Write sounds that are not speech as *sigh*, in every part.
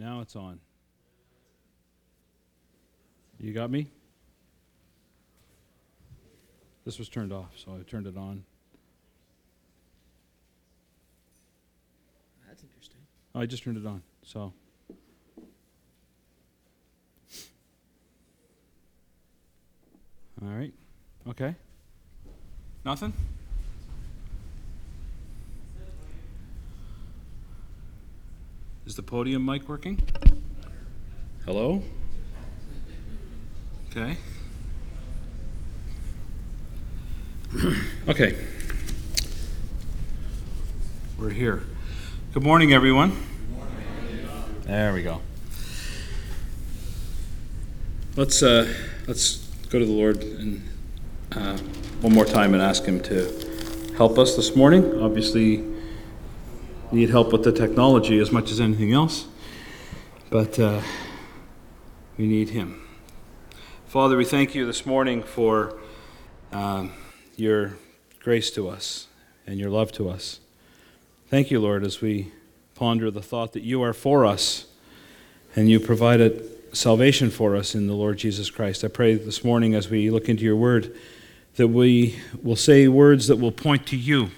Now it's on. You got me? This was turned off, so I turned it on. That's interesting. Oh, I just turned it on, so. All right. Okay. Nothing? Is the podium mic working? Hello? Okay. okay. We're here. Good morning, everyone. There we go. Let's uh, let's go to the Lord and uh, one more time and ask Him to help us this morning. Obviously, need help with the technology as much as anything else, but uh, we need Him. Father, we thank you this morning for um, your grace to us and your love to us. Thank you, Lord, as we ponder the thought that you are for us and you provided salvation for us in the Lord Jesus Christ. I pray this morning as we look into your word that we will say words that will point to you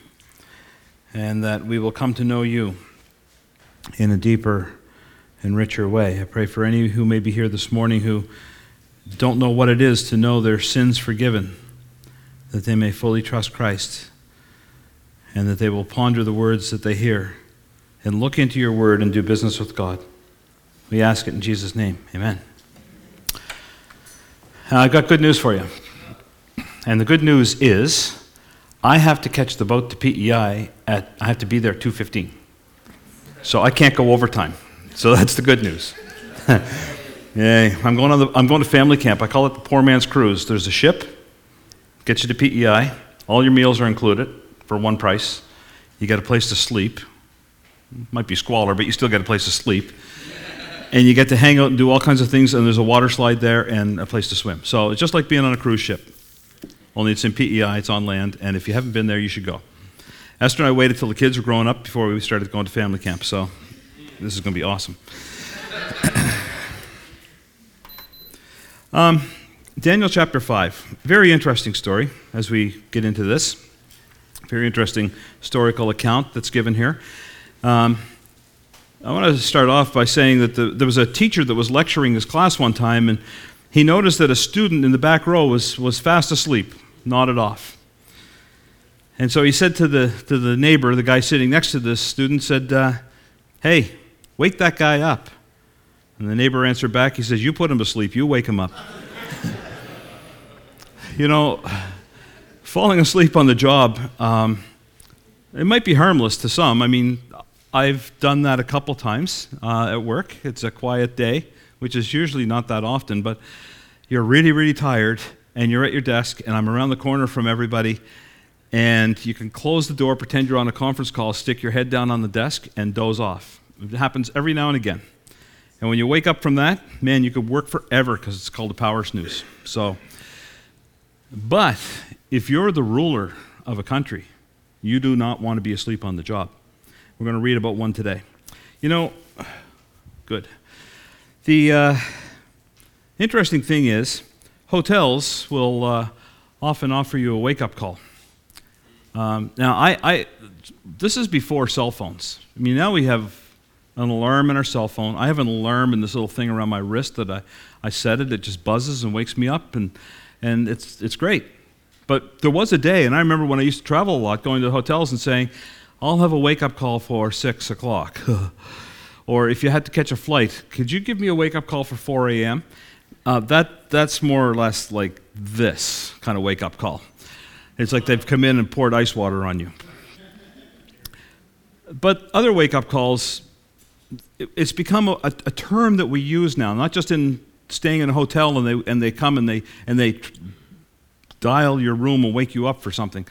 and that we will come to know you in a deeper and richer way. I pray for any who may be here this morning who don't know what it is to know their sins forgiven, that they may fully trust Christ and that they will ponder the words that they hear and look into your word and do business with God. We ask it in Jesus' name. Amen. Uh, I've got good news for you. And the good news is I have to catch the boat to PEI at I have to be there 2:15. So I can't go overtime. So *laughs* that's the good news. *laughs* Yay. I'm going on the, I'm going to family camp. I call it the poor man's cruise. There's a ship, gets you to PEI. All your meals are included for one price. You got a place to sleep. Might be squalor, but you still got a place to sleep. And you get to hang out and do all kinds of things, and there's a water slide there and a place to swim. So it's just like being on a cruise ship. Only it's in PEI, it's on land, and if you haven't been there, you should go. Esther and I waited till the kids were growing up before we started going to family camp, so this is going to be awesome. *coughs* um, Daniel chapter 5. Very interesting story as we get into this. Very interesting historical account that's given here. Um, I want to start off by saying that the, there was a teacher that was lecturing his class one time, and he noticed that a student in the back row was, was fast asleep, nodded off. And so he said to the, to the neighbor, the guy sitting next to this student, said, uh, Hey, wake that guy up. And the neighbor answered back, he says, You put him to sleep, you wake him up. *laughs* you know, falling asleep on the job, um, it might be harmless to some. I mean, I've done that a couple times uh, at work. It's a quiet day, which is usually not that often, but you're really, really tired, and you're at your desk, and I'm around the corner from everybody, and you can close the door, pretend you're on a conference call, stick your head down on the desk, and doze off. It happens every now and again. And when you wake up from that, man, you could work forever because it's called a power snooze. So, but if you're the ruler of a country, you do not want to be asleep on the job. We're going to read about one today. You know, *sighs* good. The uh, interesting thing is, hotels will uh, often offer you a wake up call. Um, now, I, I, this is before cell phones. I mean, now we have an alarm in our cell phone. I have an alarm in this little thing around my wrist that I, I set it, it just buzzes and wakes me up, and, and it's, it's great. But there was a day, and I remember when I used to travel a lot, going to hotels and saying, I'll have a wake up call for 6 o'clock. *laughs* or if you had to catch a flight, could you give me a wake up call for 4 a.m.? Uh, that, that's more or less like this kind of wake up call. It's like they've come in and poured ice water on you. But other wake up calls, it's become a, a, term that we use now, not just in staying in a hotel and they, and they come and they, and they dial your room and wake you up for something.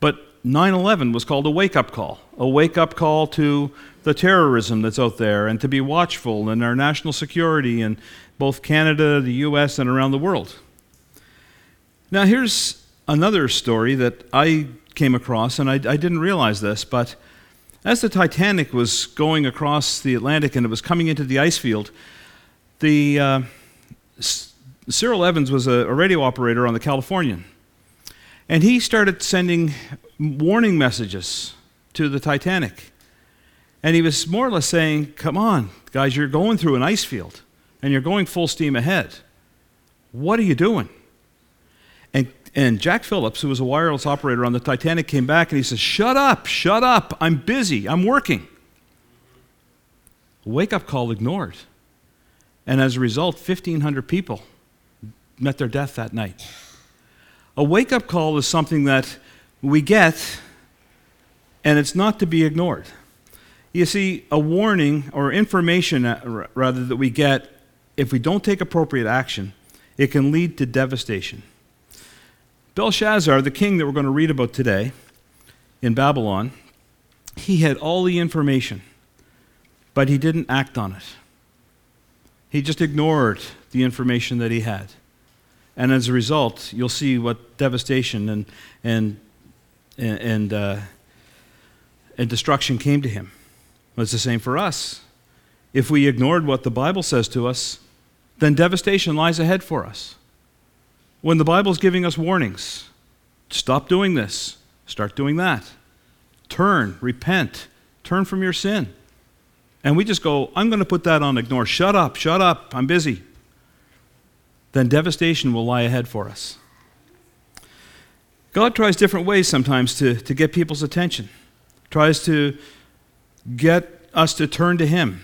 But 9 11 was called a wake up call, a wake up call to the terrorism that's out there and to be watchful in our national security in both Canada, the US, and around the world. Now, here's another story that I came across, and I, I didn't realize this, but As the Titanic was going across the Atlantic and it was coming into the ice field, the, uh, Cyril Evans was a, a radio operator on the Californian. And he started sending warning messages to the Titanic. And he was more or less saying, Come on, guys, you're going through an ice field and you're going full steam ahead. What are you doing? And, and Jack Phillips, who was a wireless operator on the Titanic, came back and he says, Shut up, shut up. I'm busy, I'm working. Wake up call ignored. And as a result, 1,500 people met their death that night. A wake up call is something that we get, and it's not to be ignored. You see, a warning or information, uh, rather, that we get, if we don't take appropriate action, it can lead to devastation. Belshazzar, the king that we're going to read about today in Babylon, he had all the information, but he didn't act on it. He just ignored the information that he had. And as a result, you'll see what devastation and, and, and, uh, and destruction came to him. It's the same for us. If we ignored what the Bible says to us, then devastation lies ahead for us. When the Bible's giving us warnings, stop doing this, start doing that. Turn, repent, turn from your sin. And we just go, I'm going to put that on ignore. Shut up, shut up, I'm busy. Then devastation will lie ahead for us. God tries different ways sometimes to, to get people's attention, tries to get us to turn to Him.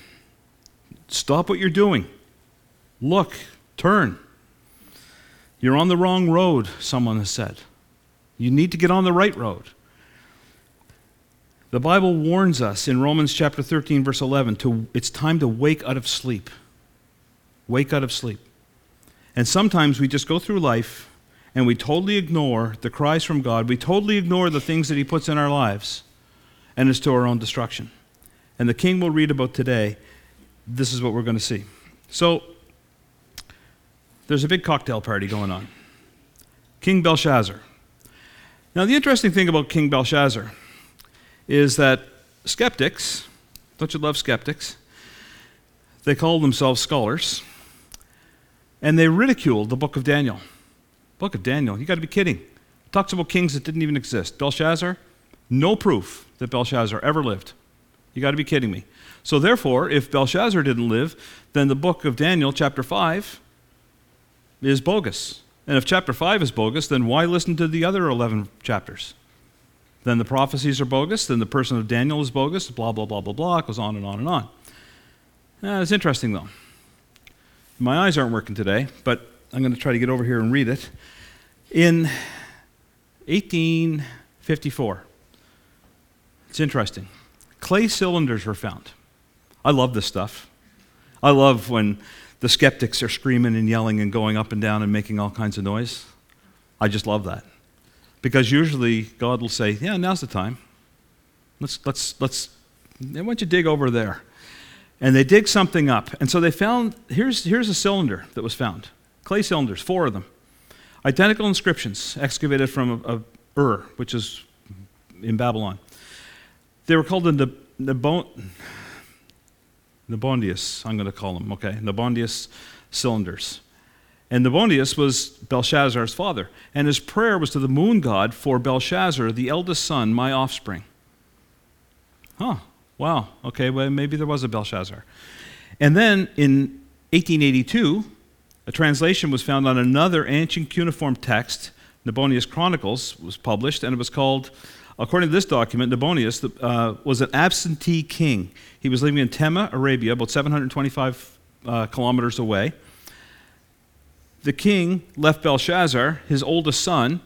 Stop what you're doing. Look, turn. You're on the wrong road, someone has said. You need to get on the right road. The Bible warns us in Romans chapter 13, verse 11, to, it's time to wake out of sleep. Wake out of sleep. And sometimes we just go through life and we totally ignore the cries from God. We totally ignore the things that He puts in our lives, and it's to our own destruction. And the king we'll read about today, this is what we're going to see. So, there's a big cocktail party going on. King Belshazzar. Now, the interesting thing about King Belshazzar is that skeptics, don't you love skeptics? They call themselves scholars, and they ridiculed the book of Daniel. Book of Daniel, you got to be kidding. It talks about kings that didn't even exist. Belshazzar, no proof that Belshazzar ever lived. You got to be kidding me. So, therefore, if Belshazzar didn't live, then the book of Daniel, chapter 5, is bogus. And if chapter 5 is bogus, then why listen to the other 11 chapters? Then the prophecies are bogus, then the person of Daniel is bogus, blah, blah, blah, blah, blah. It goes on and on and on. Uh, it's interesting, though. My eyes aren't working today, but I'm going to try to get over here and read it. In 1854, it's interesting. Clay cylinders were found. I love this stuff. I love when the skeptics are screaming and yelling and going up and down and making all kinds of noise. I just love that. Because usually God will say, Yeah, now's the time. Let's, let's, let's, why don't you dig over there? And they dig something up. And so they found here's, here's a cylinder that was found clay cylinders, four of them. Identical inscriptions excavated from a, a Ur, which is in Babylon. They were called the Nabon, Nabondius, I'm going to call him, okay? Nabondius cylinders. And Nabondius was Belshazzar's father. And his prayer was to the moon god for Belshazzar, the eldest son, my offspring. Huh, wow, okay, well, maybe there was a Belshazzar. And then in 1882, a translation was found on another ancient cuneiform text, Nabonius Chronicles, was published, and it was called According to this document, Nabonius uh, was an absentee king. He was living in Tema, Arabia, about 725 uh, kilometers away. The king left Belshazzar, his oldest son,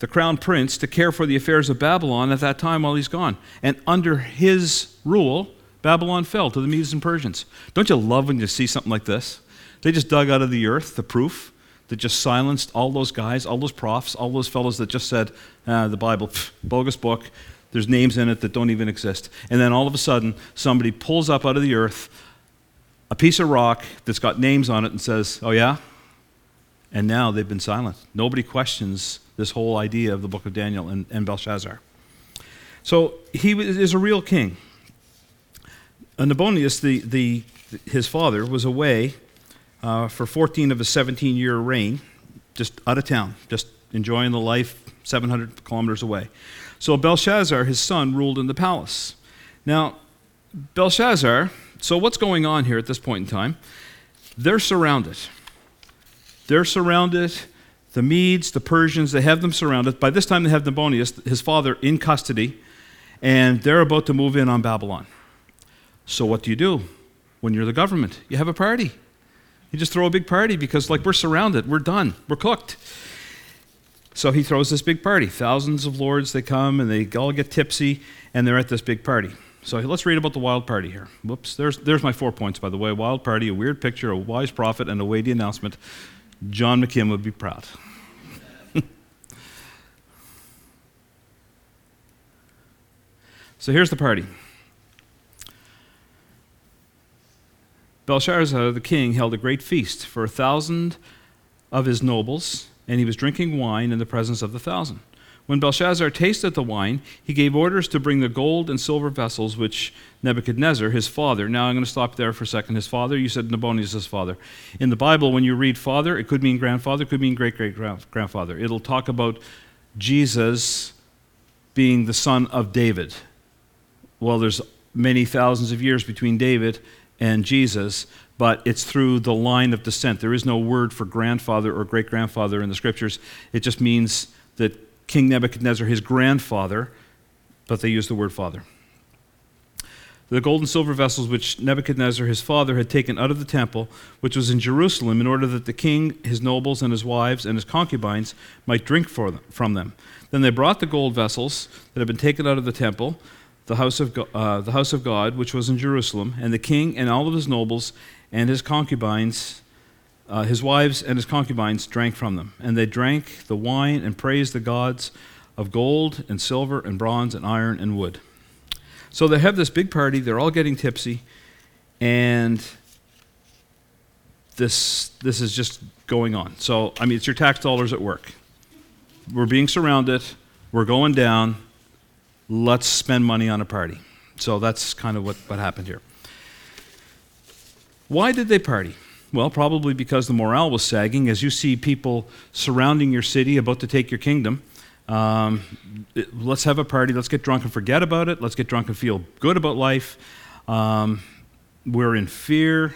the crown prince, to care for the affairs of Babylon at that time while he's gone. And under his rule, Babylon fell to the Medes and Persians. Don't you love when you see something like this? They just dug out of the earth the proof that just silenced all those guys, all those profs, all those fellows that just said, ah, the Bible, pff, bogus book, there's names in it that don't even exist. And then all of a sudden, somebody pulls up out of the earth a piece of rock that's got names on it and says, oh yeah? And now they've been silent. Nobody questions this whole idea of the book of Daniel and, and Belshazzar. So he is a real king. Nabonius, the, the, his father, was away uh, for 14 of his 17 year reign, just out of town, just enjoying the life 700 kilometers away. So Belshazzar, his son, ruled in the palace. Now, Belshazzar, so what's going on here at this point in time? They're surrounded. They're surrounded. The Medes, the Persians, they have them surrounded. By this time, they have Nabonius, his father, in custody, and they're about to move in on Babylon. So, what do you do when you're the government? You have a party. You just throw a big party because, like, we're surrounded, we're done, we're cooked. So he throws this big party. Thousands of lords, they come and they all get tipsy, and they're at this big party. So let's read about the wild party here. Whoops, there's, there's my four points, by the way. Wild party, a weird picture, a wise prophet, and a weighty announcement. John McKim would be proud. *laughs* so here's the party. Belshazzar the king held a great feast for a thousand of his nobles, and he was drinking wine in the presence of the thousand. When Belshazzar tasted the wine, he gave orders to bring the gold and silver vessels which Nebuchadnezzar, his father, now I'm going to stop there for a second. His father, you said Nabonius' father. In the Bible, when you read father, it could mean grandfather, it could mean great great grandfather. It'll talk about Jesus being the son of David. Well, there's many thousands of years between David and Jesus, but it's through the line of descent. There is no word for grandfather or great grandfather in the scriptures. It just means that King Nebuchadnezzar, his grandfather, but they use the word father. The gold and silver vessels which Nebuchadnezzar, his father, had taken out of the temple, which was in Jerusalem, in order that the king, his nobles, and his wives, and his concubines might drink them, from them. Then they brought the gold vessels that had been taken out of the temple the house of, God, uh, the house of God, which was in Jerusalem, and the king and all of his nobles and his concubines, uh, his wives and his concubines drank from them. And they drank the wine and praised the gods of gold and silver and bronze and iron and wood. So they have this big party, they're all getting tipsy, and this, this is just going on. So, I mean, it's your tax dollars at work. We're being surrounded, we're going down let's spend money on a party. So that's kind of what, what happened here. Why did they party? Well, probably because the morale was sagging. As you see people surrounding your city, about to take your kingdom, um, let's have a party. Let's get drunk and forget about it. Let's get drunk and feel good about life. Um, we're in fear.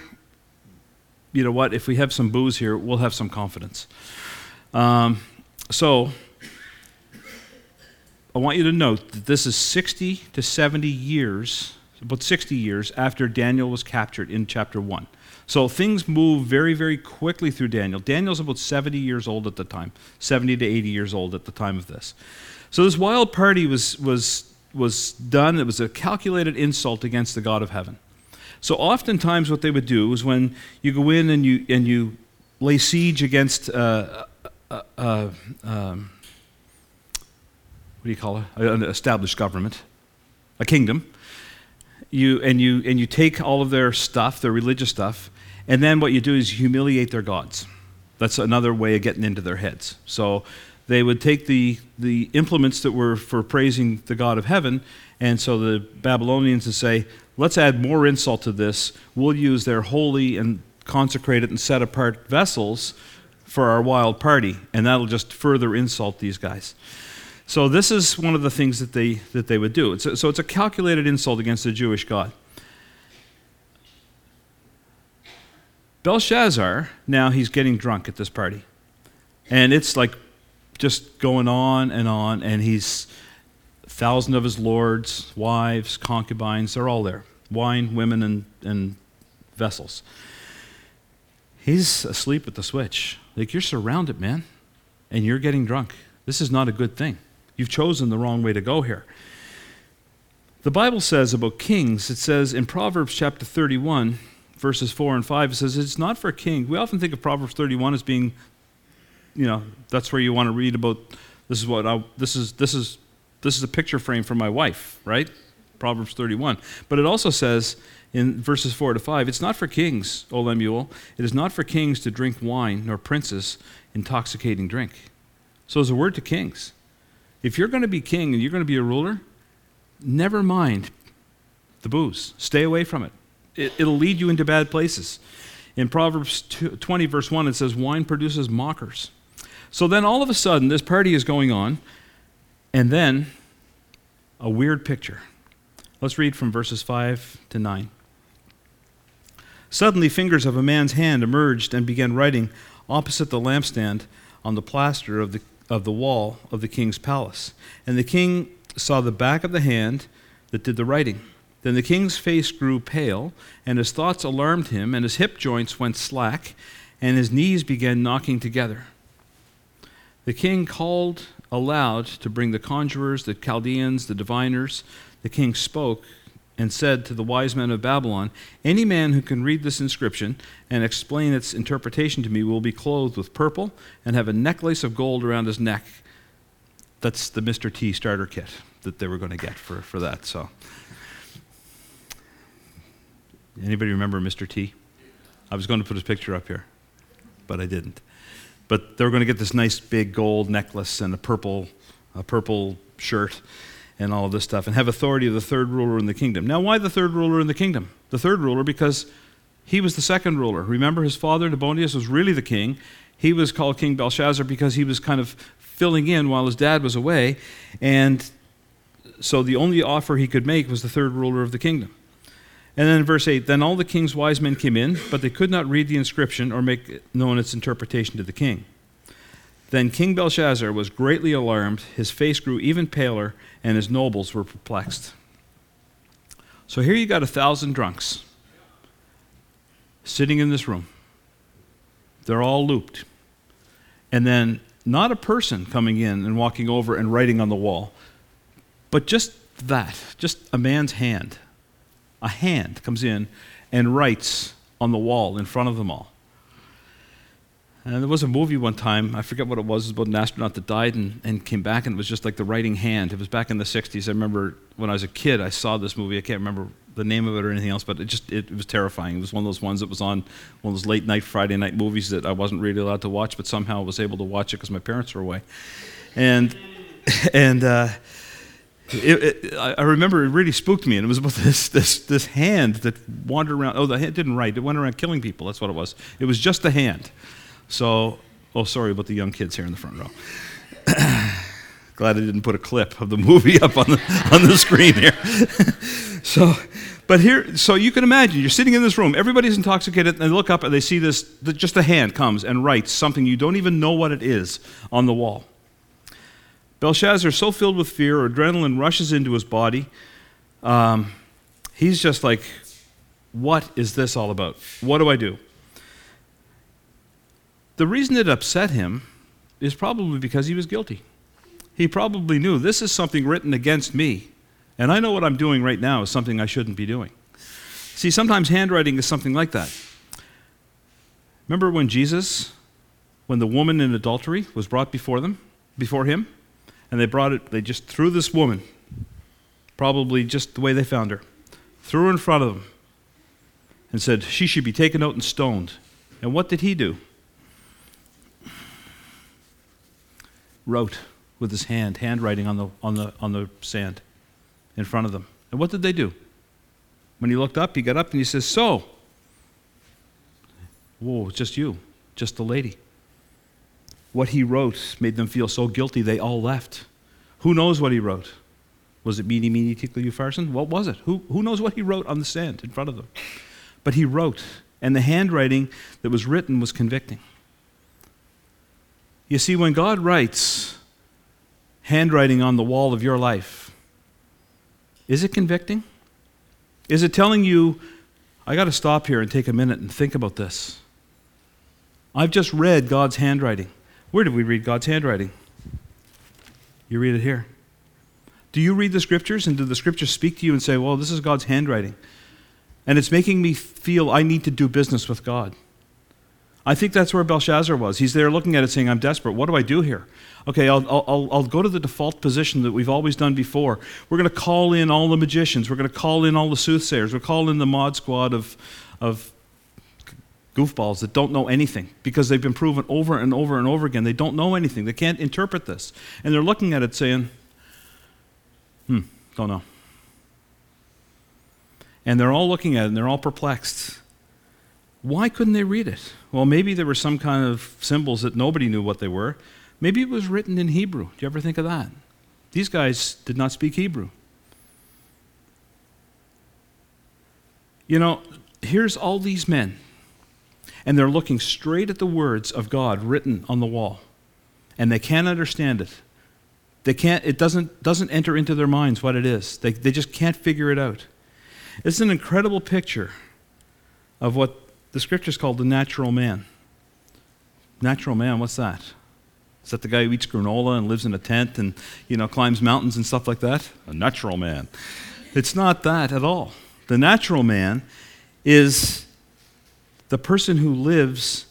You know what? If we have some booze here, we'll have some confidence. Um, so I want you to note that this is 60 to 70 years, about 60 years after Daniel was captured in chapter 1. So things move very, very quickly through Daniel. Daniel's about 70 years old at the time, 70 to 80 years old at the time of this. So this wild party was, was, was done. It was a calculated insult against the God of heaven. So oftentimes what they would do is when you go in and you, and you lay siege against uh, uh, uh, um, do you call it? An established government, a kingdom. You, and, you, and you take all of their stuff, their religious stuff, and then what you do is humiliate their gods. That's another way of getting into their heads. So they would take the, the implements that were for praising the God of heaven, and so the Babylonians would say, let's add more insult to this. We'll use their holy and consecrated and set apart vessels for our wild party, and that'll just further insult these guys. So this is one of the things that they, that they would do. It's a, so it's a calculated insult against the Jewish God. Belshazzar, now he's getting drunk at this party. And it's like just going on and on, and he's a thousand of his lords, wives, concubines, they're all there. Wine, women, and, and vessels. He's asleep at the switch. Like, you're surrounded, man, and you're getting drunk. This is not a good thing. You've chosen the wrong way to go here. The Bible says about kings, it says in Proverbs chapter 31, verses 4 and 5, it says it's not for a king. We often think of Proverbs 31 as being, you know, that's where you want to read about this is what I, this is this is this is a picture frame for my wife, right? Proverbs 31. But it also says in verses 4 to 5, it's not for kings, O Lemuel. It is not for kings to drink wine, nor princes intoxicating drink. So there's a word to kings. If you're going to be king and you're going to be a ruler, never mind the booze. Stay away from it. it will lead you into bad places. In Proverbs 20, verse 1, it says, Wine produces mockers. So then all of a sudden, this party is going on, and then a weird picture. Let's read from verses 5 to 9. Suddenly, fingers of a man's hand emerged and began writing opposite the lampstand on the plaster of the, of the wall of the king's palace. And the king saw the back of the hand that did the writing. Then the king's face grew pale, and his thoughts alarmed him, and his hip joints went slack, and his knees began knocking together. The king called aloud to bring the conjurers, the Chaldeans, the diviners. The king spoke and said to the wise men of Babylon, Any man who can read this inscription and explain its interpretation to me will be clothed with purple and have a necklace of gold around his neck. That's the Mr. T starter kit that they were going to get for, for that. So, anybody remember Mr. T? I was going to put his picture up here, but I didn't. But they were going to get this nice big gold necklace and a purple, a purple shirt and all of this stuff and have authority of the third ruler in the kingdom. Now, why the third ruler in the kingdom? The third ruler because he was the second ruler. Remember, his father, Nabonidus, was really the king. He was called King Belshazzar because he was kind of filling in while his dad was away. And so the only offer he could make was the third ruler of the kingdom. And then in verse 8, then all the king's wise men came in, but they could not read the inscription or make known its interpretation to the king. Then King Belshazzar was greatly alarmed, his face grew even paler, and his nobles were perplexed. So here you got a thousand drunks sitting in this room. They're all looped. And then not a person coming in and walking over and writing on the wall, but just that, just a man's hand a hand comes in and writes on the wall in front of them all. And there was a movie one time, I forget what it was, it was about an astronaut that died and, and came back, and it was just like the writing hand. It was back in the 60s. I remember when I was a kid, I saw this movie. I can't remember the name of it or anything else, but it just it, it was terrifying. It was one of those ones that was on one of those late night Friday night movies that I wasn't really allowed to watch, but somehow I was able to watch it because my parents were away. And, *laughs* and, uh, it, it, I remember it really spooked me, and it was about *laughs* this, this, this hand that wandered around. Oh, the hand didn't write, it went around killing people. That's what it was. It was just a hand. So, oh, sorry about the young kids here in the front row. *coughs* Glad I didn't put a clip of the movie *laughs* up on the, on the screen here. *laughs* so, but here, so you can imagine, you're sitting in this room, everybody's intoxicated, and they look up and they see this, just a hand comes and writes something you don't even know what it is on the wall. Belshazzar, so filled with fear, adrenaline rushes into his body. Um, he's just like, What is this all about? What do I do? The reason it upset him is probably because he was guilty. He probably knew this is something written against me, and I know what I'm doing right now is something I shouldn't be doing. See, sometimes handwriting is something like that. Remember when Jesus, when the woman in adultery was brought before them, before him? and they brought it, they just threw this woman, probably just the way they found her, threw her in front of them and said, She should be taken out and stoned. And what did he do? Wrote with his hand, handwriting on the, on the, on the sand in front of them. And what did they do? When he looked up, he got up and he says, So, whoa, it's just you, just the lady what he wrote made them feel so guilty they all left. Who knows what he wrote? Was it Mene, Mene, Tekel Upharsin? What was it? Who, who knows what he wrote on the sand in front of them? But he wrote, and the handwriting that was written was convicting. You see, when God writes handwriting on the wall of your life, is it convicting? Is it telling you, I got to stop here and take a minute and think about this? I've just read God's handwriting. Where did we read God's handwriting? You read it here. Do you read the scriptures and do the scriptures speak to you and say, well, this is God's handwriting? And it's making me feel I need to do business with God. I think that's where Belshazzar was. He's there looking at it saying, I'm desperate. What do I do here? Okay, I'll, I'll, I'll go to the default position that we've always done before. We're going to call in all the magicians. We're going to call in all the soothsayers. We'll call in the mod squad of, of goofballs that don't know anything because they've been proven over and over and over again. They don't know anything. They can't interpret this. And they're looking at it saying, hmm, don't know. And they're all looking at it and they're all perplexed. Why couldn't they read it? Well, maybe there were some kind of symbols that nobody knew what they were. Maybe it was written in Hebrew. Do you ever think of that? These guys did not speak Hebrew. You know, here's all these men, and they're looking straight at the words of God written on the wall, and they can't understand it. They can't, it doesn't, doesn't enter into their minds what it is. They, they just can't figure it out. It's an incredible picture of what the scriptures called the natural man. Natural man, what's that? Is that the guy who eats granola and lives in a tent and you know climbs mountains and stuff like that? A natural man. It's not that at all. The natural man is the person who lives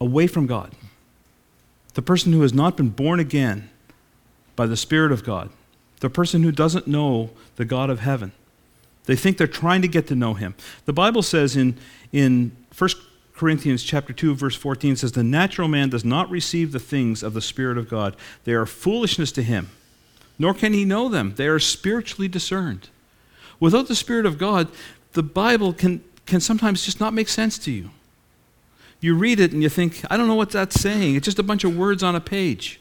away from God. The person who has not been born again by the Spirit of God. The person who doesn't know the God of heaven. They think they're trying to get to know him. The Bible says in, in 1 Corinthians chapter 2 verse 14 says the natural man does not receive the things of the spirit of God. They are foolishness to him, nor can he know them. They are spiritually discerned. Without the spirit of God, the Bible can can sometimes just not make sense to you. You read it and you think, I don't know what that's saying. It's just a bunch of words on a page.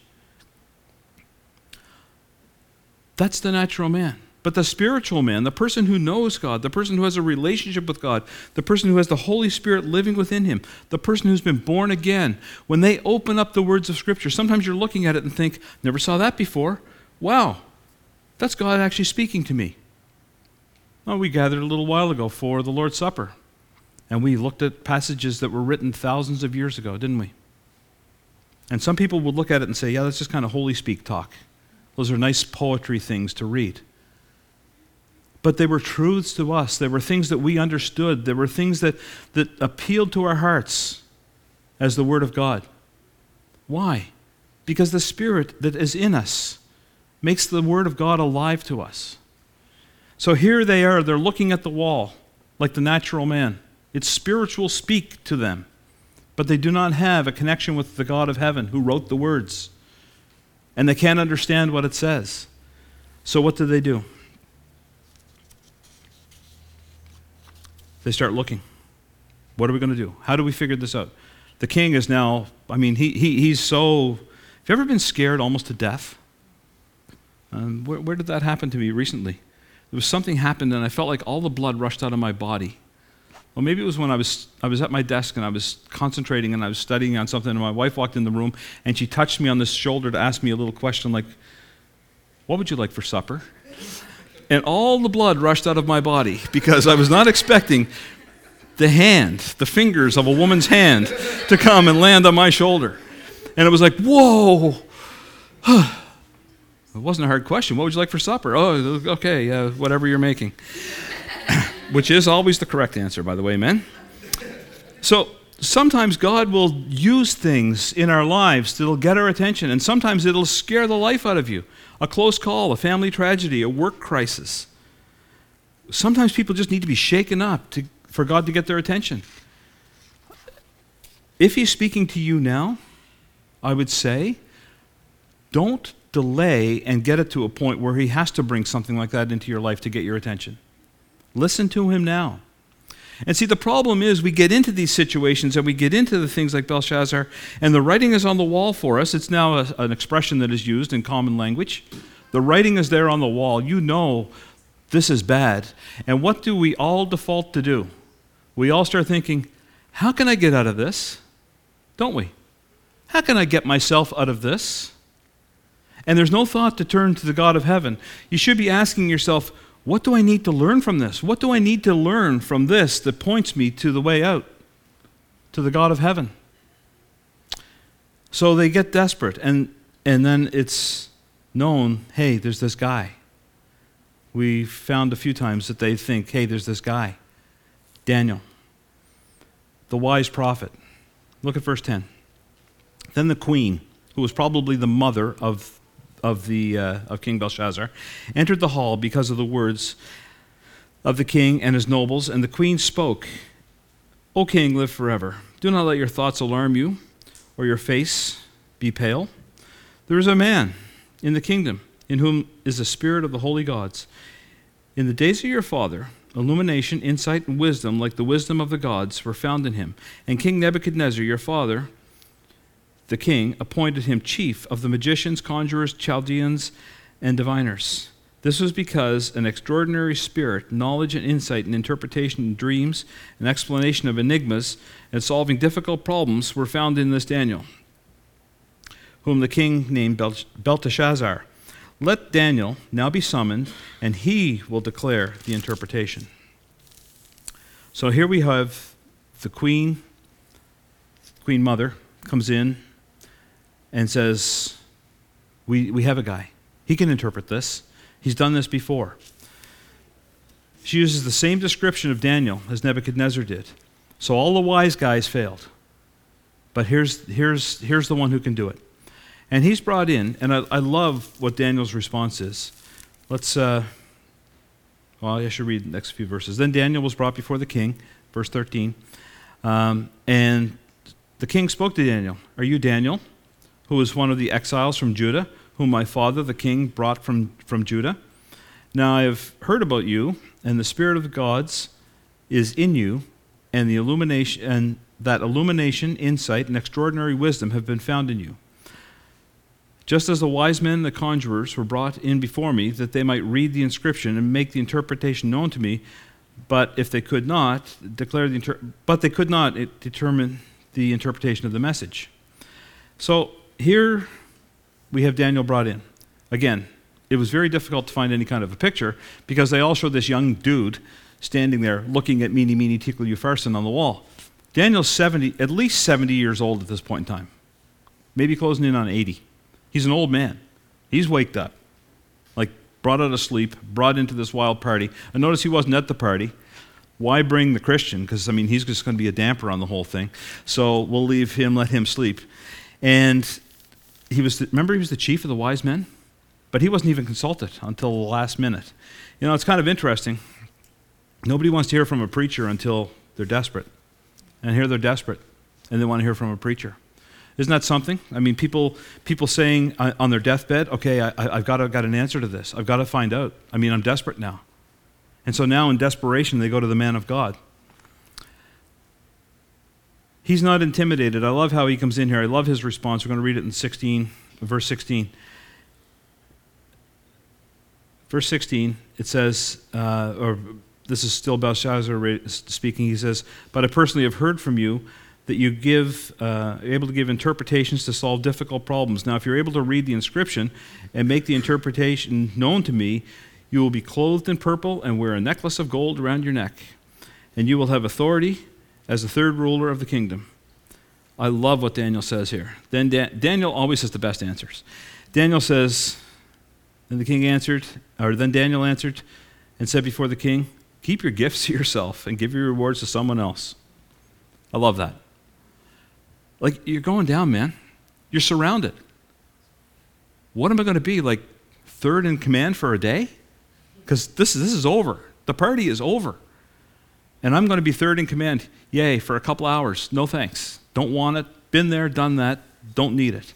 That's the natural man. But the spiritual man, the person who knows God, the person who has a relationship with God, the person who has the Holy Spirit living within him, the person who's been born again, when they open up the words of Scripture, sometimes you're looking at it and think, never saw that before. Wow, that's God actually speaking to me. Well, we gathered a little while ago for the Lord's Supper, and we looked at passages that were written thousands of years ago, didn't we? And some people would look at it and say, yeah, that's just kind of holy speak talk. Those are nice poetry things to read. But they were truths to us. They were things that we understood. They were things that, that appealed to our hearts as the Word of God. Why? Because the Spirit that is in us makes the Word of God alive to us. So here they are, they're looking at the wall like the natural man. It's spiritual speak to them, but they do not have a connection with the God of heaven who wrote the words. And they can't understand what it says. So what do they do? They start looking. What are we going to do? How do we figure this out? The king is now, I mean, he, he, he's so. Have you ever been scared almost to death? Um, where, where did that happen to me recently? There was something happened, and I felt like all the blood rushed out of my body. Well, maybe it was when I was, I was at my desk and I was concentrating and I was studying on something, and my wife walked in the room and she touched me on the shoulder to ask me a little question like, What would you like for supper? And all the blood rushed out of my body because I was not expecting the hand, the fingers of a woman's hand, to come and land on my shoulder. And it was like, whoa. *sighs* it wasn't a hard question. What would you like for supper? Oh, okay, uh, whatever you're making. *coughs* Which is always the correct answer, by the way, men. So sometimes God will use things in our lives that'll get our attention, and sometimes it'll scare the life out of you a close call, a family tragedy, a work crisis. Sometimes people just need to be shaken up to, for God to get their attention. If He's speaking to you now, I would say, don't delay and get it to a point where He has to bring something like that into your life to get your attention. Listen to Him now. And see, the problem is we get into these situations and we get into the things like Belshazzar, and the writing is on the wall for us. It's now a, an expression that is used in common language. The writing is there on the wall. You know this is bad. And what do we all default to do? We all start thinking, how can I get out of this? Don't we? How can I get myself out of this? And there's no thought to turn to the God of heaven. You should be asking yourself, what do I need to learn from this? What do I need to learn from this that points me to the way out, to the God of heaven? So they get desperate, and, and then it's known hey, there's this guy. We found a few times that they think, hey, there's this guy, Daniel, the wise prophet. Look at verse 10. Then the queen, who was probably the mother of of, the, uh, of King Belshazzar, entered the hall because of the words of the king and his nobles, and the queen spoke, O king, live forever. Do not let your thoughts alarm you, or your face be pale. There is a man in the kingdom in whom is the spirit of the holy gods. In the days of your father, illumination, insight, and wisdom, like the wisdom of the gods, were found in him. And King Nebuchadnezzar, your father, the king, appointed him chief of the magicians, conjurers, Chaldeans, and diviners. This was because an extraordinary spirit, knowledge and insight and interpretation in dreams and explanation of enigmas and solving difficult problems were found in this Daniel, whom the king named Belteshazzar. Let Daniel now be summoned, and he will declare the interpretation. So here we have the queen, queen mother, comes in and says, we, we have a guy. He can interpret this. He's done this before. She uses the same description of Daniel as Nebuchadnezzar did. So all the wise guys failed. But here's, here's, here's the one who can do it. And he's brought in, and I, I love what Daniel's response is. Let's, uh, well, I should read the next few verses. Then Daniel was brought before the king, verse 13. Um, and the king spoke to Daniel Are you Daniel, who was one of the exiles from Judah? whom my father the king brought from, from Judah. Now I have heard about you, and the Spirit of the gods is in you, and the illumination and that illumination, insight, and extraordinary wisdom have been found in you. Just as the wise men and the conjurers were brought in before me, that they might read the inscription and make the interpretation known to me, but if they could not declare the inter- but they could not determine the interpretation of the message. So here we have Daniel brought in. Again, it was very difficult to find any kind of a picture because they all show this young dude standing there looking at Mene, Mene, Tekel, Upharsin on the wall. Daniel's 70, at least 70 years old at this point in time, maybe closing in on 80. He's an old man. He's waked up, like brought out of sleep, brought into this wild party. And notice he wasn't at the party. Why bring the Christian? Because, I mean, he's just going to be a damper on the whole thing. So we'll leave him, let him sleep. And he was the, remember he was the chief of the wise men? But he wasn't even consulted until the last minute. You know it's kind of interesting. Nobody wants to hear from a preacher until they're desperate. And here they're desperate and they want to hear from a preacher. Isn't that something? I mean people people saying on their deathbed okay I, have got, to, got an answer to this. I've got to find out. I mean i'm desperate now. And so now in desperation they go to the man of god He's not intimidated. I love how he comes in here. I love his response. We're going to read it in 16, verse 16. Verse 16, it says, uh, or this is still Belshazzar speaking. He says, But I personally have heard from you that you give, uh, able to give interpretations to solve difficult problems. Now, if you're able to read the inscription and make the interpretation known to me, you will be clothed in purple and wear a necklace of gold around your neck. And you will have authority as the third ruler of the kingdom. I love what Daniel says here. Then Daniel always has the best answers. Daniel says, Then the king answered, or then Daniel answered and said before the king, Keep your gifts *laughs* to yourself and give your rewards to someone else. I love that. Like, you're going down, man. You're surrounded. What am I going to be, like third in command for a day? Because this, this is over. The party is over and I'm going to be third in command. Yay, for a couple hours. No thanks. Don't want it. Been there, done that. Don't need it.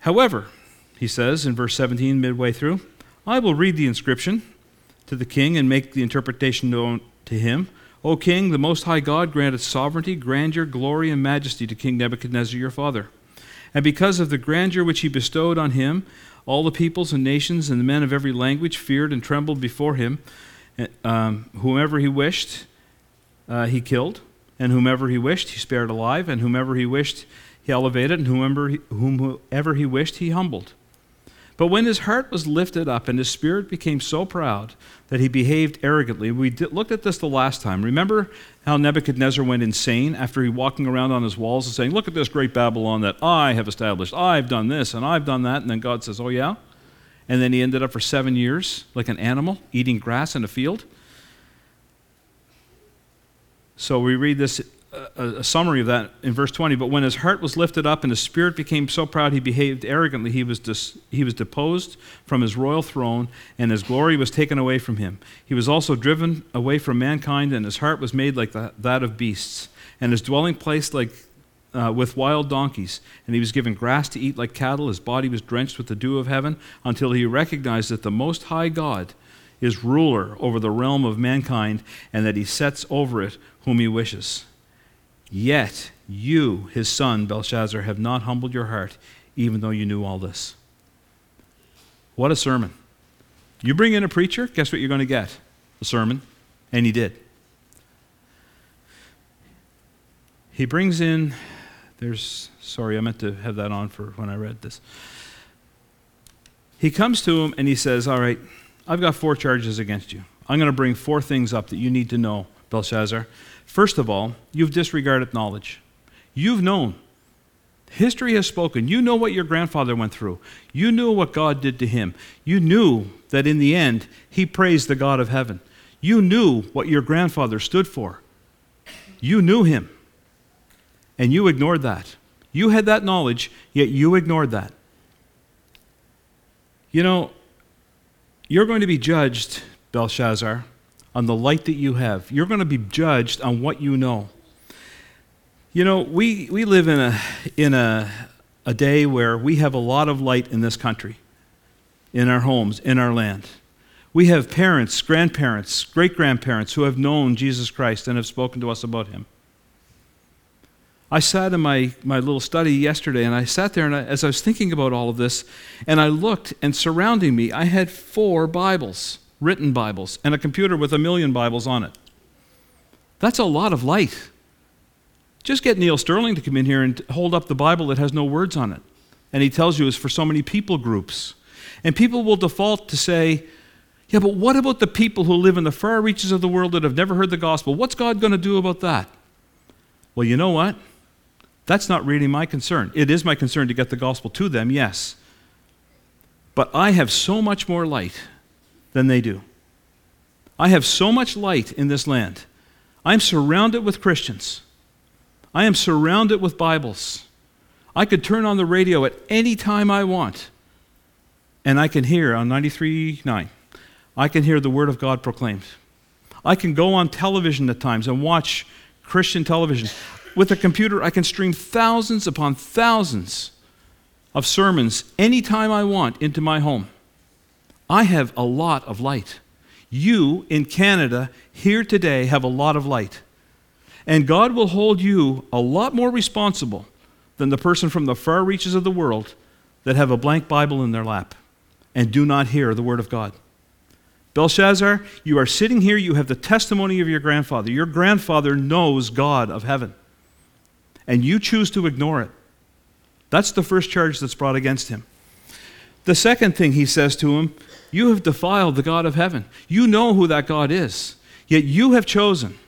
However, he says in verse 17, midway through, I will read the inscription to the king and make the interpretation known to him. O king, the Most High God granted sovereignty, grandeur, glory, and majesty to King Nebuchadnezzar your father. And because of the grandeur which he bestowed on him, all the peoples and nations and the men of every language feared and trembled before him. Um, whomever he wished, uh, he killed, and whomever he wished, he spared alive, and whomever he wished, he elevated, and whomever he, whomever he wished, he humbled. But when his heart was lifted up and his spirit became so proud that he behaved arrogantly, we did, looked at this the last time. Remember how Nebuchadnezzar went insane after he walking around on his walls and saying, Look at this great Babylon that I have established. I've done this and I've done that. And then God says, Oh, yeah? And then he ended up for seven years like an animal eating grass in a field. So we read this uh, a, a, summary of that in verse 20. But when his heart was lifted up and his spirit became so proud he behaved arrogantly, he was, dis, he was deposed from his royal throne, and his glory was taken away from him. He was also driven away from mankind, and his heart was made like the, that of beasts, and his dwelling place like uh, with wild donkeys, and he was given grass to eat like cattle. His body was drenched with the dew of heaven until he recognized that the Most High God is ruler over the realm of mankind and that he sets over it whom he wishes. Yet you, his son, Belshazzar, have not humbled your heart, even though you knew all this. What a sermon. You bring in a preacher, guess what you're going to get? A sermon. And he did. He brings in, there's, sorry, I meant to have that on for when I read this. He comes to him and he says, All right, I've got four charges against you. I'm going to bring four things up that you need to know, Belshazzar. First of all, you've disregarded knowledge. You've known. History has spoken. You know what your grandfather went through. You knew what God did to him. You knew that in the end, he praised the God of heaven. You knew what your grandfather stood for. You knew him. And you ignored that. You had that knowledge, yet you ignored that. You know, you're going to be judged, Belshazzar, on the light that you have. You're going to be judged on what you know. You know, we, we live in, a, in a, a day where we have a lot of light in this country, in our homes, in our land. We have parents, grandparents, great grandparents who have known Jesus Christ and have spoken to us about him. I sat in my, my little study yesterday and I sat there and I, as I was thinking about all of this, and I looked, and surrounding me, I had four Bibles, written Bibles, and a computer with a million Bibles on it. That's a lot of light. Just get Neil Sterling to come in here and hold up the Bible that has no words on it. And he tells you it's for so many people groups. And people will default to say, yeah, but what about the people who live in the far reaches of the world that have never heard the gospel? What's God going to do about that? Well, you know what? That's not really my concern. It is my concern to get the gospel to them, yes. But I have so much more light than they do. I have so much light in this land. I'm surrounded with Christians. I am surrounded with Bibles. I could turn on the radio at any time I want, and I can hear on 93.9, I can hear the Word of God proclaimed. I can go on television at times and watch Christian television. With a computer, I can stream thousands upon thousands of sermons anytime I want into my home. I have a lot of light. You in Canada here today have a lot of light. And God will hold you a lot more responsible than the person from the far reaches of the world that have a blank Bible in their lap and do not hear the Word of God. Belshazzar, you are sitting here, you have the testimony of your grandfather. Your grandfather knows God of heaven and you choose to ignore it. That's the first charge that's brought against him. The second thing he says to him, You have defiled the God of heaven. You know who that God is, yet you have chosen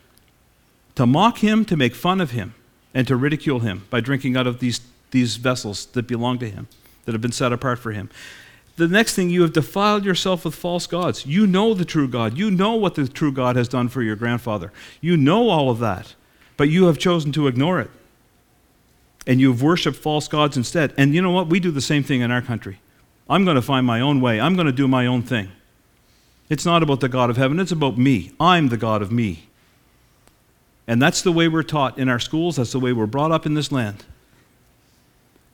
to mock him, to make fun of him, and to ridicule him by drinking out of these, these vessels that belong to him, that have been set apart for him. The next thing, you have defiled yourself with false gods. You know the true God. You know what the true God has done for your grandfather. You know all of that, but you have chosen to ignore it and you've worshiped false gods instead. And you know what? We do the same thing in our country. I'm going to find my own way, I'm going to do my own thing. It's not about the God of heaven, it's about me. I'm the God of me. And that's the way we're taught in our schools, that's the way we're brought up in this land.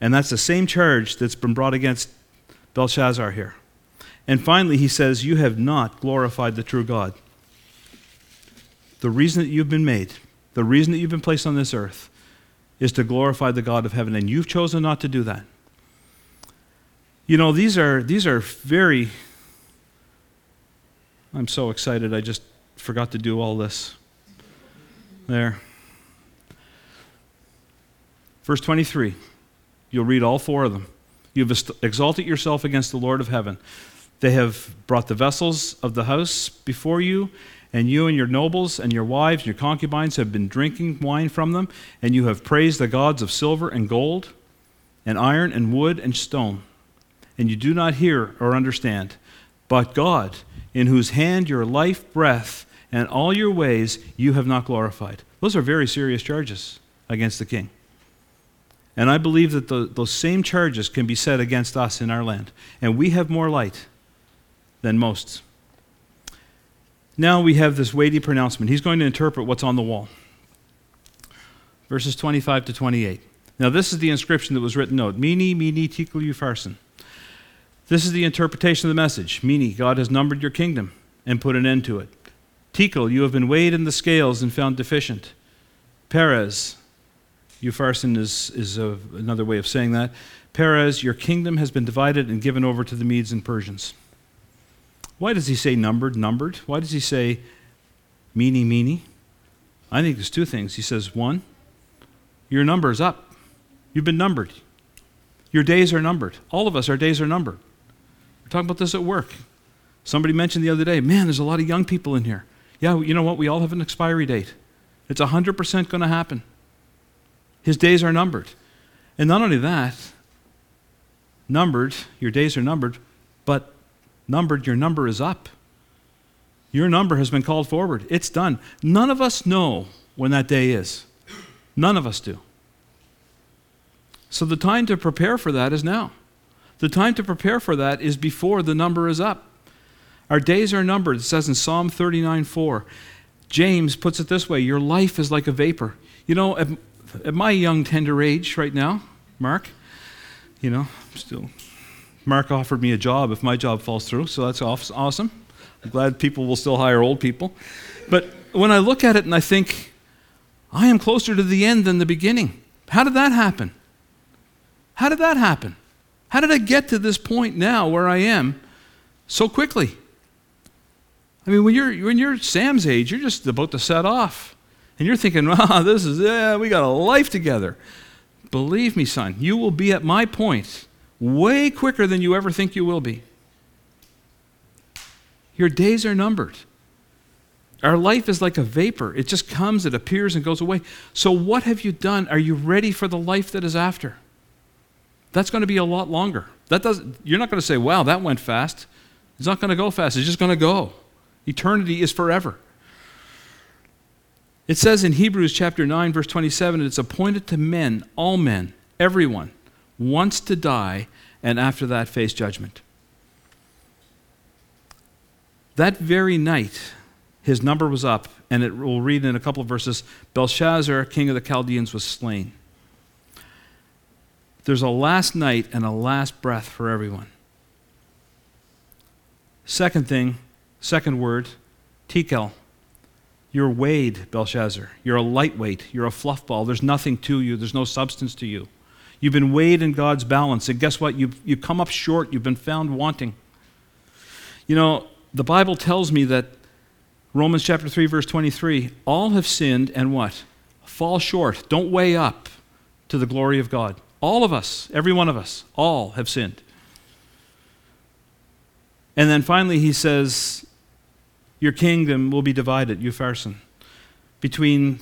And that's the same charge that's been brought against Belshazzar here. And finally, he says, You have not glorified the true God. The reason that you've been made, the reason that you've been placed on this earth, is to glorify the God of heaven, and you've chosen not to do that. You know, these are, these are very. I'm so excited, I just forgot to do all this. There. Verse 23. You'll read all four of them. You've exalted yourself against the Lord of heaven. They have brought the vessels of the house before you, and you and your nobles and your wives and your concubines have been drinking wine from them, and you have praised the gods of silver and gold, and iron and wood and stone. And you do not hear or understand. But God, in whose hand your life, breath, and all your ways you have not glorified. Those are very serious charges against the king. And I believe that the, those same charges can be said against us in our land. And we have more light than most. Now we have this weighty pronouncement. He's going to interpret what's on the wall. Verses 25 to 28. Now, this is the inscription that was written note Mene, Mene, Tekel, Upharsin. This is the interpretation of the message. Mene, God has numbered your kingdom and put an end to it. Tekel, you have been weighed in the scales and found deficient. Peres, Upharsin is, is a, another way of saying that. Peres, your kingdom has been divided and given over to the Medes and Persians. Why does he say numbered, numbered? Why does he say mene, mene? I think there's two things. He says, one, your number is up. You've been numbered. Your days are numbered. All of us, our days are numbered. We're talking about this at work. Somebody mentioned the other day, man, there's a lot of young people in here. Yeah, you know what? We all have an expiry date. It's 100% going to happen. His days are numbered. And not only that, numbered, your days are numbered, but numbered, your number is up. Your number has been called forward. It's done. None of us know when that day is. None of us do. So the time to prepare for that is now. The time to prepare for that is before the number is up. Our days are numbered. It says in Psalm 39 4. James puts it this way Your life is like a vapor. You know, at, at my young, tender age right now, Mark, you know, I'm still, Mark offered me a job if my job falls through, so that's awesome. I'm glad people will still hire old people. But when I look at it and I think, I am closer to the end than the beginning. How did that happen? How did that happen? How did I get to this point now where I am so quickly? I mean, when you're, when you're Sam's age, you're just about to set off. And you're thinking, *laughs* wow, this is, yeah, we got a life together. Believe me, son, you will be at my point way quicker than you ever think you will be. Your days are numbered. Our life is like a vapor. It just comes, it appears, and goes away. So, what have you done? Are you ready for the life that is after? That's going to be a lot longer. That doesn't, you're not going to say, wow, that went fast. It's not going to go fast. It's just going to go. Eternity is forever. It says in Hebrews chapter 9, verse 27, it's appointed to men, all men, everyone, once to die, and after that face judgment. That very night, his number was up, and it will read in a couple of verses Belshazzar, king of the Chaldeans, was slain. There's a last night and a last breath for everyone. Second thing, second word, tekel. You're weighed, Belshazzar. You're a lightweight. You're a fluff ball. There's nothing to you, there's no substance to you. You've been weighed in God's balance. And guess what? You've, you come up short. You've been found wanting. You know, the Bible tells me that Romans chapter 3, verse 23 all have sinned and what? Fall short. Don't weigh up to the glory of God. All of us, every one of us, all have sinned. And then finally, he says, Your kingdom will be divided, Upharsin, between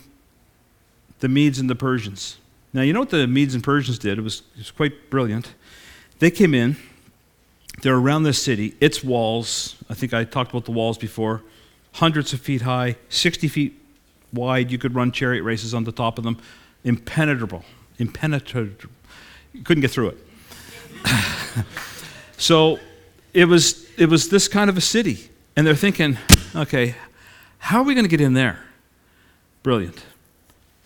the Medes and the Persians. Now, you know what the Medes and Persians did? It was, it was quite brilliant. They came in, they're around this city, its walls, I think I talked about the walls before, hundreds of feet high, 60 feet wide. You could run chariot races on the top of them. Impenetrable. Impenetrable. You couldn't get through it. *laughs* so it was, it was this kind of a city. And they're thinking, okay, how are we going to get in there? Brilliant.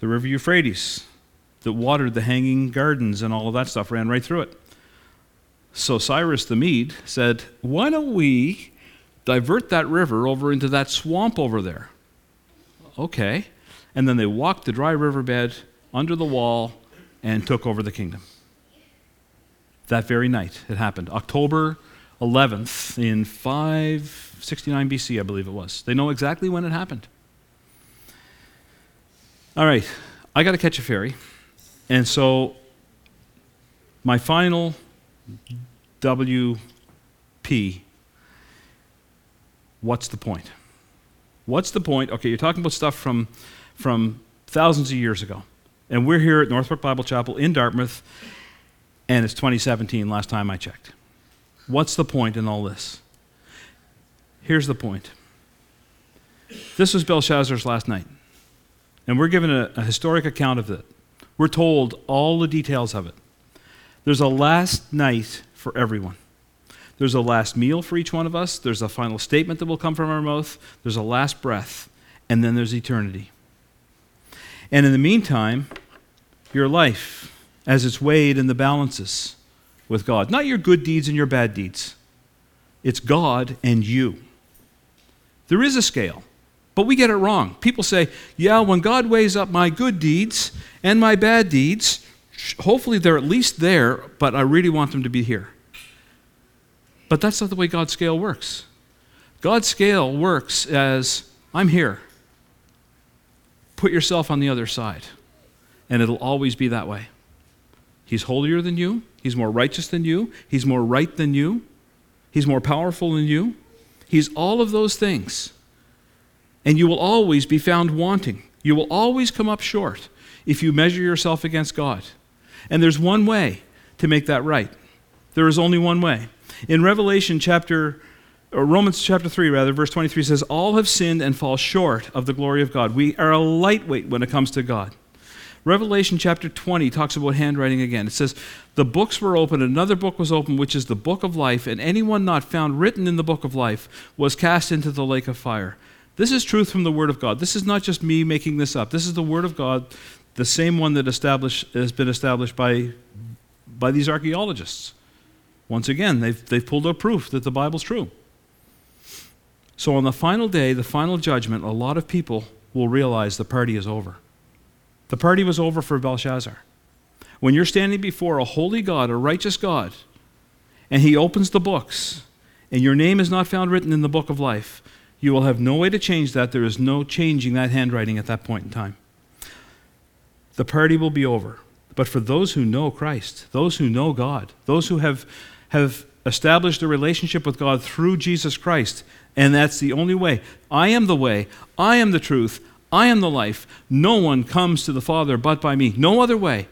The River Euphrates that watered the hanging gardens and all of that stuff ran right through it. So Cyrus the Mede said, Why don't we divert that river over into that swamp over there? Okay. And then they walked the dry riverbed under the wall and took over the kingdom. That very night it happened. October 11th in 569 BC, I believe it was. They know exactly when it happened. All right, I got to catch a ferry. And so, my final WP what's the point? What's the point? Okay, you're talking about stuff from, from thousands of years ago. And we're here at Northbrook Bible Chapel in Dartmouth, and it's 2017, last time I checked. What's the point in all this? Here's the point. This was Belshazzar's last night, and we're given a, a historic account of it. We're told all the details of it. There's a last night for everyone. There's a last meal for each one of us. There's a final statement that will come from our mouth. There's a last breath. And then there's eternity. And in the meantime, your life, as it's weighed in the balances with God. Not your good deeds and your bad deeds, it's God and you. There is a scale, but we get it wrong. People say, yeah, when God weighs up my good deeds and my bad deeds, hopefully they're at least there, but I really want them to be here. But that's not the way God's scale works. God's scale works as I'm here. Put yourself on the other side, and it'll always be that way. He's holier than you, He's more righteous than you, He's more right than you, He's more powerful than you. He's all of those things. And you will always be found wanting. You will always come up short if you measure yourself against God. And there's one way to make that right. There is only one way. In Revelation chapter or Romans chapter 3 rather verse 23 says all have sinned and fall short of the glory of God. We are a lightweight when it comes to God. Revelation chapter 20 talks about handwriting again. It says, The books were opened, another book was opened, which is the book of life, and anyone not found written in the book of life was cast into the lake of fire. This is truth from the Word of God. This is not just me making this up. This is the Word of God, the same one that has been established by, by these archaeologists. Once again, they've, they've pulled out proof that the Bible's true. So on the final day, the final judgment, a lot of people will realize the party is over. The party was over for Belshazzar. When you're standing before a holy God, a righteous God, and he opens the books, and your name is not found written in the book of life, you will have no way to change that. There is no changing that handwriting at that point in time. The party will be over. But for those who know Christ, those who know God, those who have, have established a relationship with God through Jesus Christ, and that's the only way. I am the way, I am the truth, I am the life. No one comes to the Father but by me. No other way.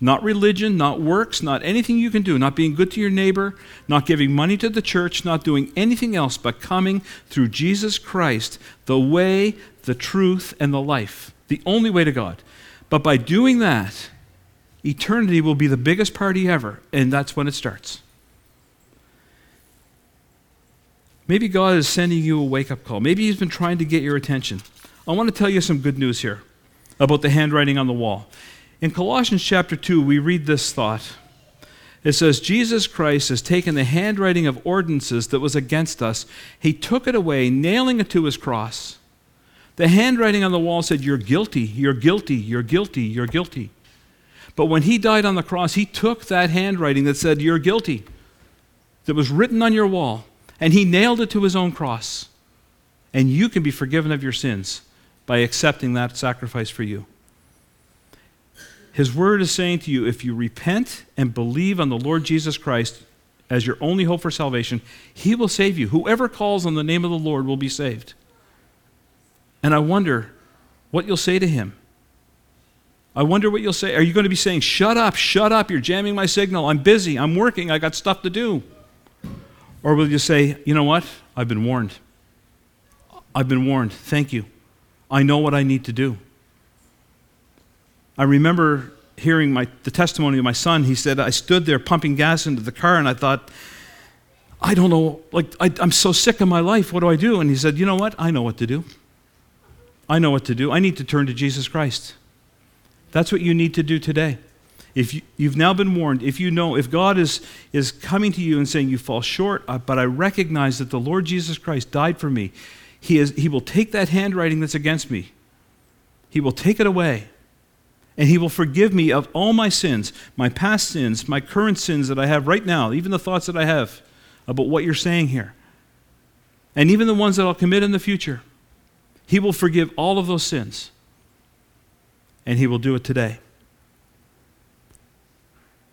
Not religion, not works, not anything you can do, not being good to your neighbor, not giving money to the church, not doing anything else but coming through Jesus Christ, the way, the truth, and the life. The only way to God. But by doing that, eternity will be the biggest party ever, and that's when it starts. Maybe God is sending you a wake up call. Maybe He's been trying to get your attention. I want to tell you some good news here about the handwriting on the wall. In Colossians chapter 2, we read this thought. It says, Jesus Christ has taken the handwriting of ordinances that was against us, He took it away, nailing it to His cross. The handwriting on the wall said, You're guilty, you're guilty, you're guilty, you're guilty. But when He died on the cross, He took that handwriting that said, You're guilty, that was written on your wall, and He nailed it to His own cross. And you can be forgiven of your sins by accepting that sacrifice for you. His word is saying to you if you repent and believe on the Lord Jesus Christ as your only hope for salvation, he will save you. Whoever calls on the name of the Lord will be saved. And I wonder what you'll say to him. I wonder what you'll say. Are you going to be saying, Shut up, shut up, you're jamming my signal, I'm busy, I'm working, I got stuff to do? Or will you say, You know what? I've been warned. I've been warned. Thank you. I know what I need to do. I remember hearing my, the testimony of my son. He said, I stood there pumping gas into the car and I thought, I don't know, like, I, I'm so sick of my life. What do I do? And he said, You know what? I know what to do. I know what to do. I need to turn to Jesus Christ. That's what you need to do today. If you, have now been warned, if you know, if God is, is coming to you and saying, You fall short, uh, but I recognize that the Lord Jesus Christ died for me, he, is, he will take that handwriting that's against me, He will take it away, and He will forgive me of all my sins, my past sins, my current sins that I have right now, even the thoughts that I have about what you're saying here, and even the ones that I'll commit in the future. He will forgive all of those sins, and He will do it today.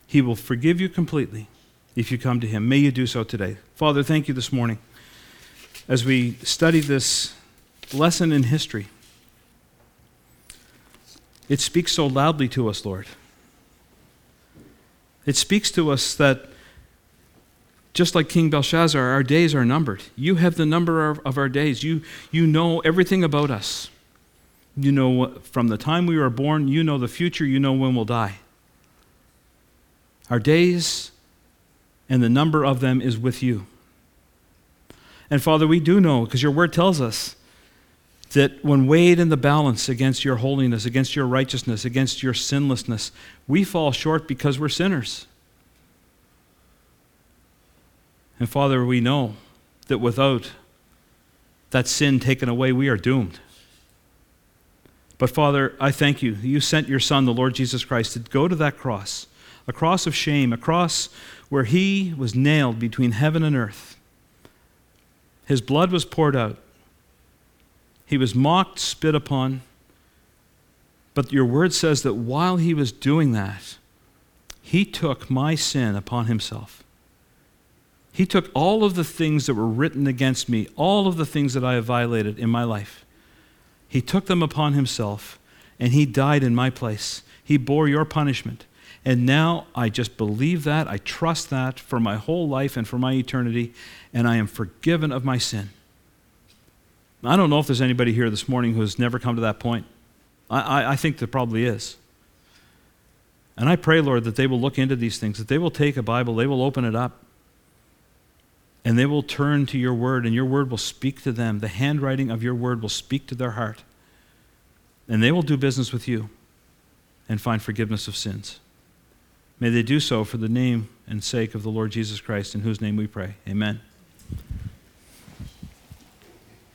He will forgive you completely if you come to Him. May you do so today. Father, thank you this morning as we study this lesson in history. It speaks so loudly to us, Lord. It speaks to us that just like King Belshazzar, our days are numbered. You have the number of, of our days. You, you know everything about us. You know from the time we were born, you know the future, you know when we'll die. Our days and the number of them is with you. And Father, we do know, because your word tells us, that when weighed in the balance against your holiness, against your righteousness, against your sinlessness, we fall short because we're sinners. And Father, we know that without that sin taken away, we are doomed. But Father, I thank you. You sent your Son, the Lord Jesus Christ, to go to that cross, a cross of shame, a cross where he was nailed between heaven and earth. His blood was poured out. He was mocked, spit upon. But your word says that while he was doing that, he took my sin upon himself. He took all of the things that were written against me, all of the things that I have violated in my life. He took them upon himself, and he died in my place. He bore your punishment. And now I just believe that. I trust that for my whole life and for my eternity, and I am forgiven of my sin. I don't know if there's anybody here this morning who has never come to that point. I, I, I think there probably is. And I pray, Lord, that they will look into these things, that they will take a Bible, they will open it up, and they will turn to your word, and your word will speak to them. The handwriting of your word will speak to their heart. And they will do business with you and find forgiveness of sins. May they do so for the name and sake of the Lord Jesus Christ, in whose name we pray. Amen.